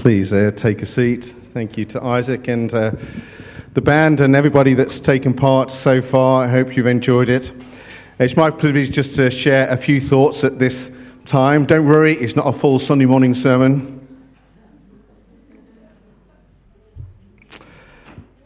Please uh, take a seat. Thank you to Isaac and uh, the band and everybody that's taken part so far. I hope you've enjoyed it. It's my privilege just to share a few thoughts at this time. Don't worry, it's not a full Sunday morning sermon.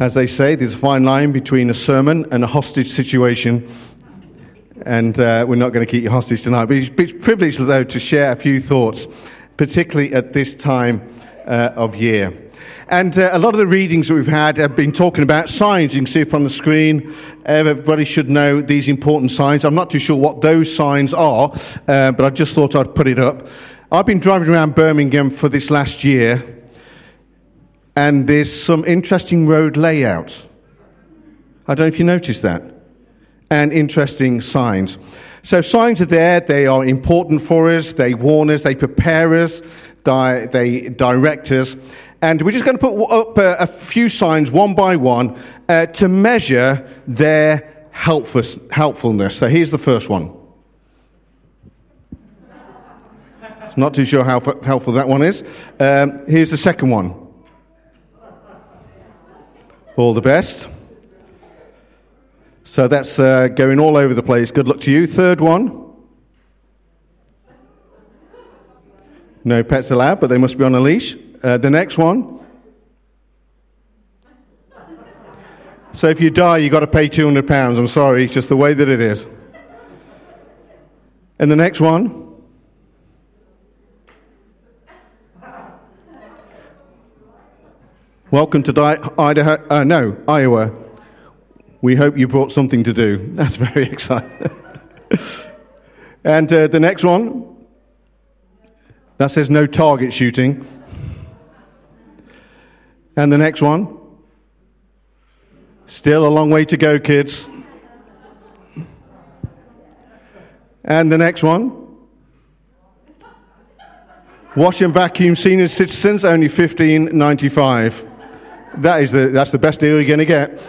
As they say, there's a fine line between a sermon and a hostage situation. And uh, we're not going to keep you hostage tonight. But it's a privilege, though, to share a few thoughts, particularly at this time uh, of year. And uh, a lot of the readings that we've had have been talking about signs. You can see up on the screen. Everybody should know these important signs. I'm not too sure what those signs are, uh, but I just thought I'd put it up. I've been driving around Birmingham for this last year, and there's some interesting road layouts. I don't know if you noticed that. And interesting signs. So signs are there. They are important for us. They warn us. They prepare us. Di- they direct us. And we're just going to put up a, a few signs one by one uh, to measure their helpfulness. So here's the first one. Not too sure how helpful that one is. Um, here's the second one. All the best. So that's uh, going all over the place. Good luck to you. Third one. No pets allowed, but they must be on a leash. Uh, the next one. So if you die, you've got to pay £200. I'm sorry, it's just the way that it is. And the next one. Welcome to Idaho, uh, no, Iowa. We hope you brought something to do. That's very exciting. and uh, the next one. That says no target shooting. And the next one. Still a long way to go, kids. And the next one. Wash and vacuum senior citizens, only fifteen ninety five. That is the, that's the best deal you're going to get.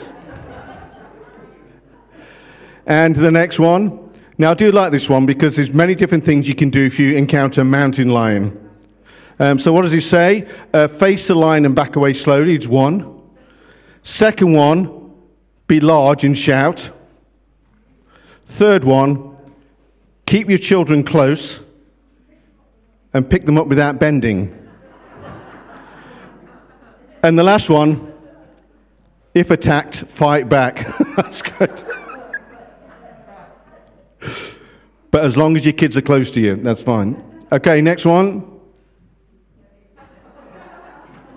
And the next one. Now, I do like this one because there's many different things you can do if you encounter a mountain lion. Um, so, what does he say? Uh, face the lion and back away slowly. It's one. Second one, be large and shout. Third one, keep your children close and pick them up without bending. and the last one, if attacked, fight back. That's good. But as long as your kids are close to you, that's fine. Okay, next one.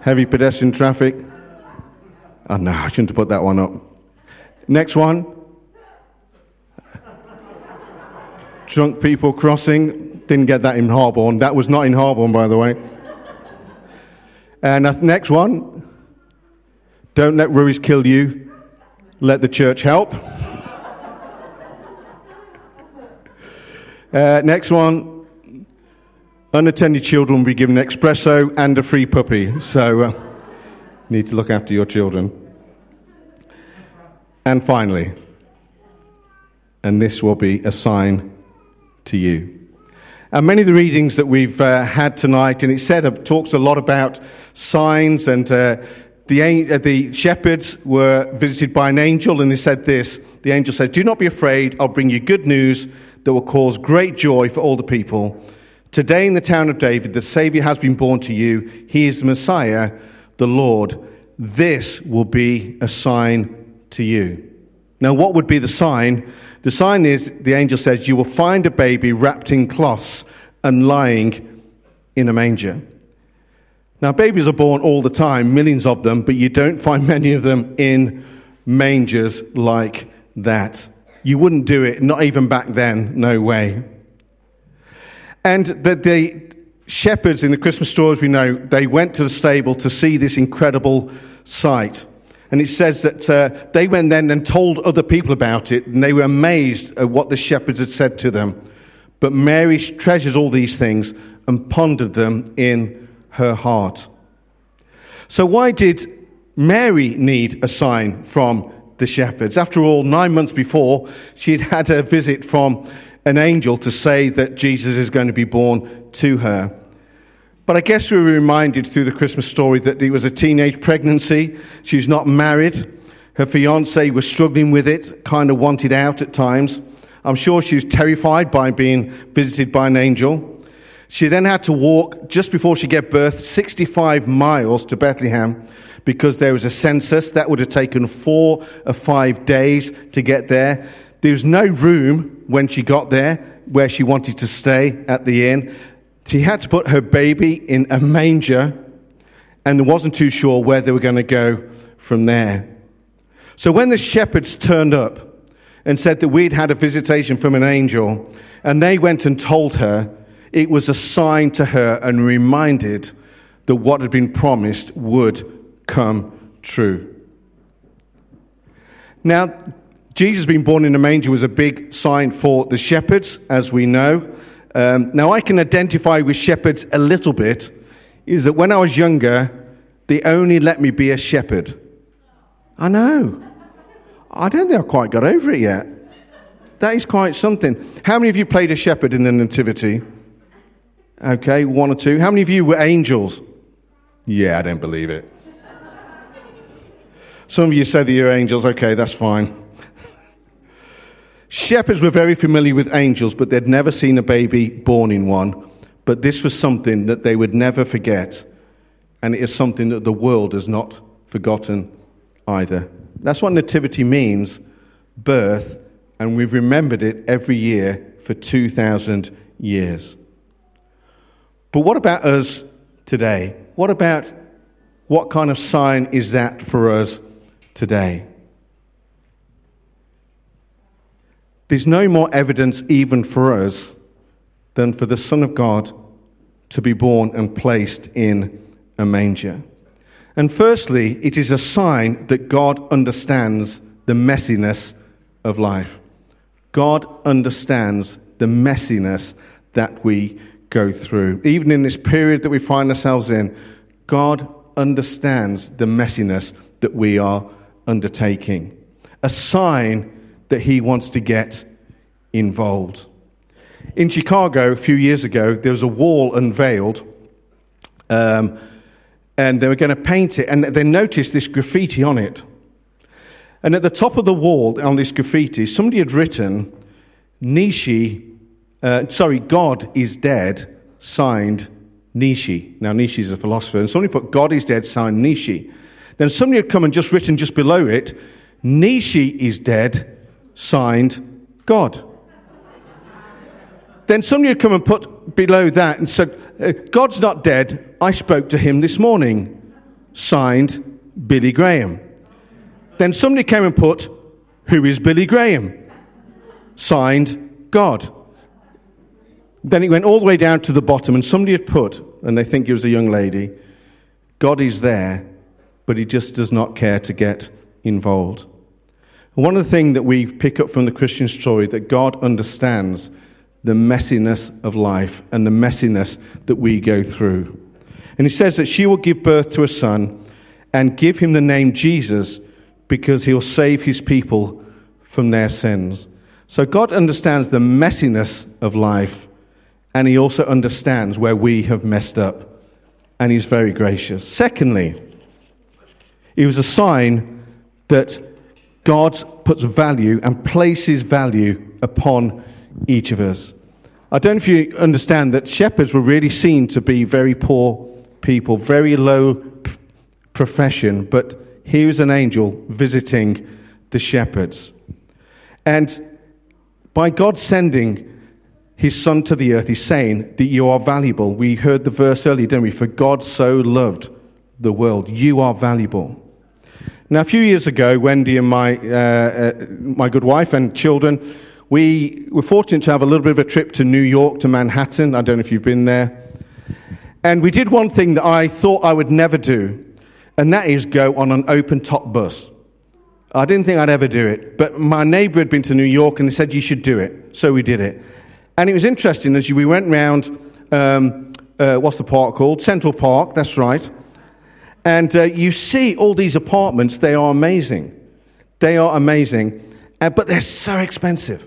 Heavy pedestrian traffic. Oh no, I shouldn't have put that one up. Next one. Drunk people crossing. Didn't get that in Harborne. That was not in Harborne, by the way. And the next one. Don't let worries kill you. Let the church help. Uh, next one. Unattended children will be given an espresso and a free puppy. So, uh, need to look after your children. And finally, and this will be a sign to you. And many of the readings that we've uh, had tonight, and it said, uh, talks a lot about signs, and uh, the, uh, the shepherds were visited by an angel, and they said this. The angel said, Do not be afraid, I'll bring you good news that will cause great joy for all the people. Today in the town of David, the Savior has been born to you. He is the Messiah, the Lord. This will be a sign to you. Now, what would be the sign? The sign is, the angel says, you will find a baby wrapped in cloths and lying in a manger. Now, babies are born all the time, millions of them, but you don't find many of them in mangers like that. You wouldn't do it, not even back then, no way. And the, the shepherds in the Christmas stories we know, they went to the stable to see this incredible sight. And it says that uh, they went then and told other people about it, and they were amazed at what the shepherds had said to them. But Mary treasured all these things and pondered them in her heart. So, why did Mary need a sign from the shepherds? After all, nine months before, she'd had a visit from an angel to say that Jesus is going to be born to her. But I guess we were reminded through the Christmas story that it was a teenage pregnancy. She was not married. Her fiance was struggling with it, kind of wanted out at times. I'm sure she was terrified by being visited by an angel. She then had to walk just before she gave birth 65 miles to Bethlehem because there was a census that would have taken four or five days to get there. There was no room when she got there where she wanted to stay at the inn. She had to put her baby in a manger and wasn't too sure where they were going to go from there. So when the shepherds turned up and said that we'd had a visitation from an angel, and they went and told her, it was a sign to her and reminded that what had been promised would come true. Now, Jesus being born in a manger was a big sign for the shepherds, as we know. Um, now, I can identify with shepherds a little bit, is that when I was younger, they only let me be a shepherd. I know. I don't think I've quite got over it yet. That is quite something. How many of you played a shepherd in the Nativity? Okay, one or two. How many of you were angels? Yeah, I don't believe it. Some of you say that you're angels. Okay, that's fine. Shepherds were very familiar with angels, but they'd never seen a baby born in one. But this was something that they would never forget, and it is something that the world has not forgotten either. That's what nativity means birth, and we've remembered it every year for 2,000 years. But what about us today? What about what kind of sign is that for us today? There's no more evidence, even for us, than for the Son of God to be born and placed in a manger. And firstly, it is a sign that God understands the messiness of life. God understands the messiness that we go through. Even in this period that we find ourselves in, God understands the messiness that we are undertaking. A sign that He wants to get involved. In Chicago, a few years ago, there was a wall unveiled. Um, and they were going to paint it, and they noticed this graffiti on it. And at the top of the wall on this graffiti, somebody had written, Nietzsche, uh, sorry, God is dead, signed Nietzsche. Now, Nietzsche is a philosopher, and somebody put God is dead, signed Nietzsche. Then somebody had come and just written just below it, Nietzsche is dead, signed God. Then somebody had come and put below that and said, uh, God's not dead. I spoke to him this morning. Signed, Billy Graham. Then somebody came and put, Who is Billy Graham? Signed, God. Then it went all the way down to the bottom, and somebody had put, and they think it was a young lady, God is there, but he just does not care to get involved. One of the things that we pick up from the Christian story that God understands the messiness of life and the messiness that we go through. And he says that she will give birth to a son and give him the name Jesus because he'll save his people from their sins. So God understands the messiness of life and he also understands where we have messed up and he's very gracious. Secondly, it was a sign that God puts value and places value upon each of us. I don't know if you understand that shepherds were really seen to be very poor people, very low p- profession, but here's an angel visiting the shepherds. And by God sending his son to the earth, he's saying that you are valuable. We heard the verse earlier, didn't we? For God so loved the world. You are valuable. Now, a few years ago, Wendy and my, uh, uh, my good wife and children we were fortunate to have a little bit of a trip to New York, to Manhattan. I don't know if you've been there. And we did one thing that I thought I would never do, and that is go on an open top bus. I didn't think I'd ever do it, but my neighbor had been to New York and they said you should do it. So we did it. And it was interesting as we went round, um, uh, what's the park called? Central Park, that's right. And uh, you see all these apartments, they are amazing. They are amazing, uh, but they're so expensive.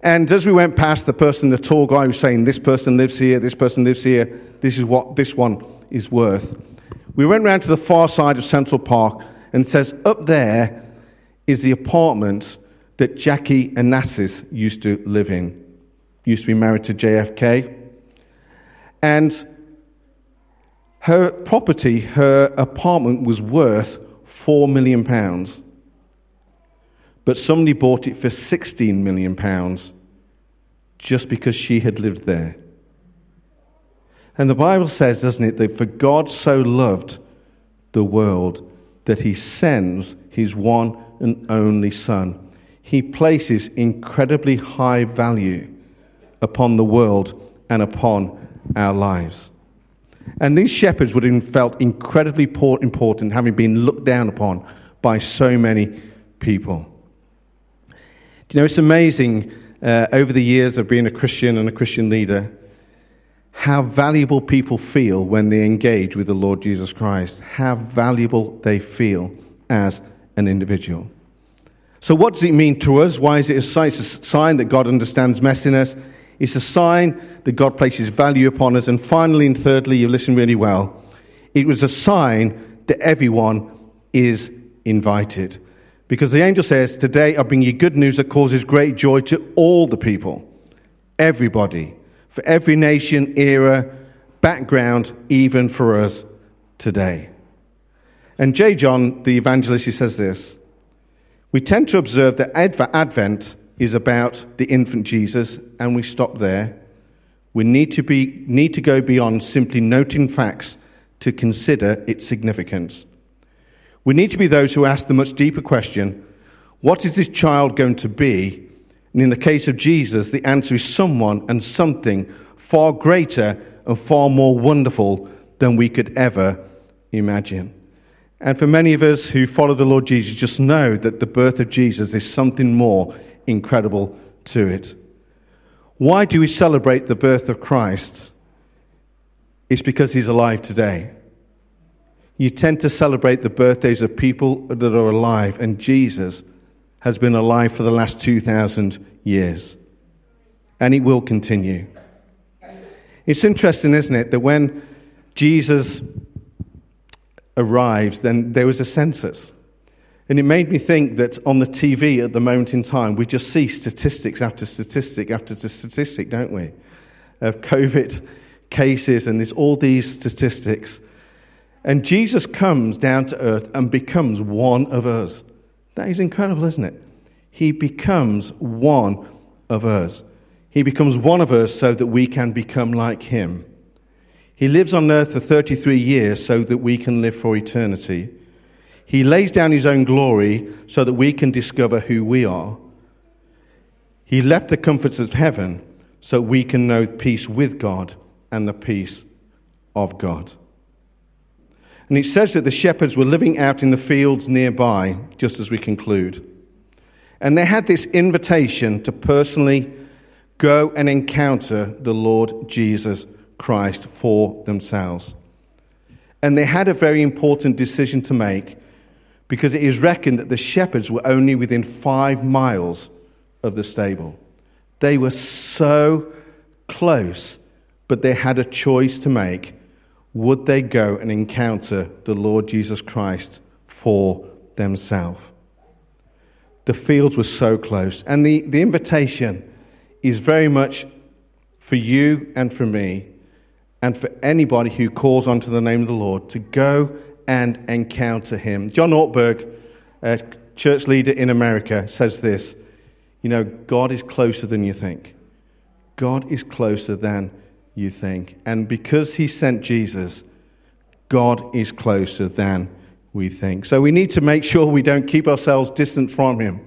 And as we went past, the person, the tour guy was saying, This person lives here, this person lives here, this is what this one is worth. We went round to the far side of Central Park and says, Up there is the apartment that Jackie Onassis used to live in. Used to be married to JFK. And her property, her apartment was worth £4 million. But somebody bought it for £16 million just because she had lived there. And the Bible says, doesn't it, that for God so loved the world that he sends his one and only Son. He places incredibly high value upon the world and upon our lives. And these shepherds would have felt incredibly important, having been looked down upon by so many people. Do you know, it's amazing uh, over the years of being a Christian and a Christian leader how valuable people feel when they engage with the Lord Jesus Christ, how valuable they feel as an individual. So, what does it mean to us? Why is it a sign? A sign that God understands messiness. It's a sign that God places value upon us. And finally, and thirdly, you listen really well. It was a sign that everyone is invited. Because the angel says, Today I bring you good news that causes great joy to all the people, everybody, for every nation, era, background, even for us today. And J. John, the evangelist, he says this We tend to observe that Advent is about the infant Jesus, and we stop there. We need to, be, need to go beyond simply noting facts to consider its significance. We need to be those who ask the much deeper question what is this child going to be? And in the case of Jesus, the answer is someone and something far greater and far more wonderful than we could ever imagine. And for many of us who follow the Lord Jesus, just know that the birth of Jesus is something more incredible to it. Why do we celebrate the birth of Christ? It's because he's alive today. You tend to celebrate the birthdays of people that are alive, and Jesus has been alive for the last 2,000 years. And it will continue. It's interesting, isn't it, that when Jesus arrives, then there was a census. And it made me think that on the TV at the moment in time, we just see statistics after statistic after statistic, don't we? Of COVID cases, and there's all these statistics. And Jesus comes down to earth and becomes one of us. That is incredible, isn't it? He becomes one of us. He becomes one of us so that we can become like him. He lives on earth for 33 years so that we can live for eternity. He lays down his own glory so that we can discover who we are. He left the comforts of heaven so we can know peace with God and the peace of God. And it says that the shepherds were living out in the fields nearby, just as we conclude. And they had this invitation to personally go and encounter the Lord Jesus Christ for themselves. And they had a very important decision to make because it is reckoned that the shepherds were only within five miles of the stable. They were so close, but they had a choice to make. Would they go and encounter the Lord Jesus Christ for themselves? The fields were so close. And the, the invitation is very much for you and for me and for anybody who calls onto the name of the Lord to go and encounter him. John Ortberg, a church leader in America, says this You know, God is closer than you think. God is closer than you think. And because he sent Jesus, God is closer than we think. So we need to make sure we don't keep ourselves distant from him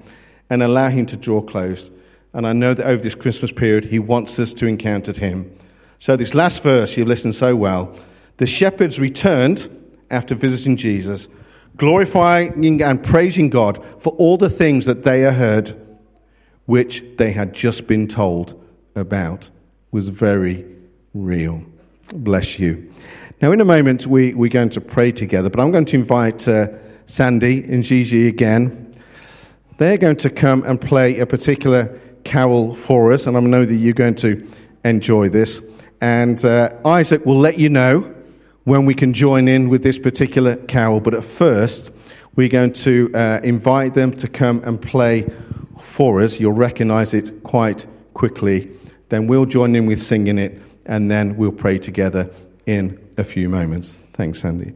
and allow him to draw close. And I know that over this Christmas period, he wants us to encounter him. So, this last verse you've listened so well. The shepherds returned after visiting Jesus, glorifying and praising God for all the things that they had heard, which they had just been told about, was very real. Bless you. Now, in a moment, we, we're going to pray together, but I'm going to invite uh, Sandy and Gigi again. They're going to come and play a particular carol for us, and I know that you're going to enjoy this. And uh, Isaac will let you know when we can join in with this particular carol, but at first, we're going to uh, invite them to come and play for us. You'll recognize it quite quickly. Then we'll join in with singing it, and then we'll pray together in a few moments. Thanks, Sandy.